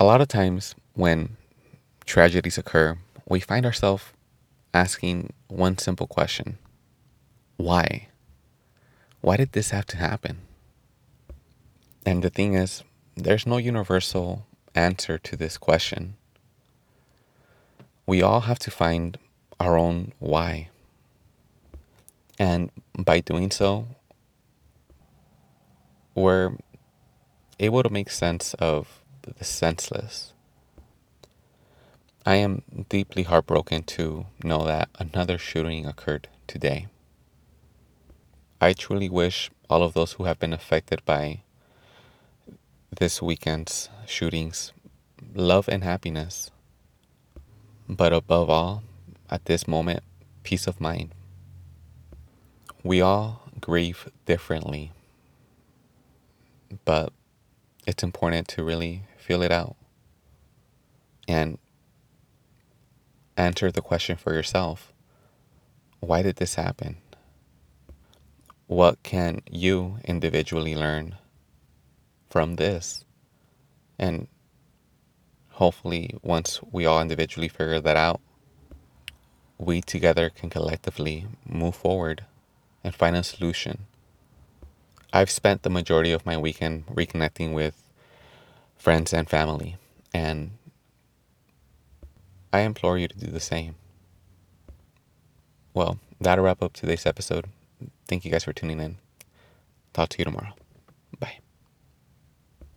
A lot of times when tragedies occur, we find ourselves asking one simple question Why? Why did this have to happen? And the thing is, there's no universal answer to this question. We all have to find our own why. And by doing so, we're able to make sense of the senseless. I am deeply heartbroken to know that another shooting occurred today. I truly wish all of those who have been affected by this weekend's shootings love and happiness. But above all, at this moment, peace of mind. We all grieve differently, but it's important to really feel it out and answer the question for yourself why did this happen? What can you individually learn from this? And hopefully, once we all individually figure that out, we together can collectively move forward and find a solution. I've spent the majority of my weekend reconnecting with friends and family, and I implore you to do the same. Well, that'll wrap up today's episode. Thank you guys for tuning in. Talk to you tomorrow.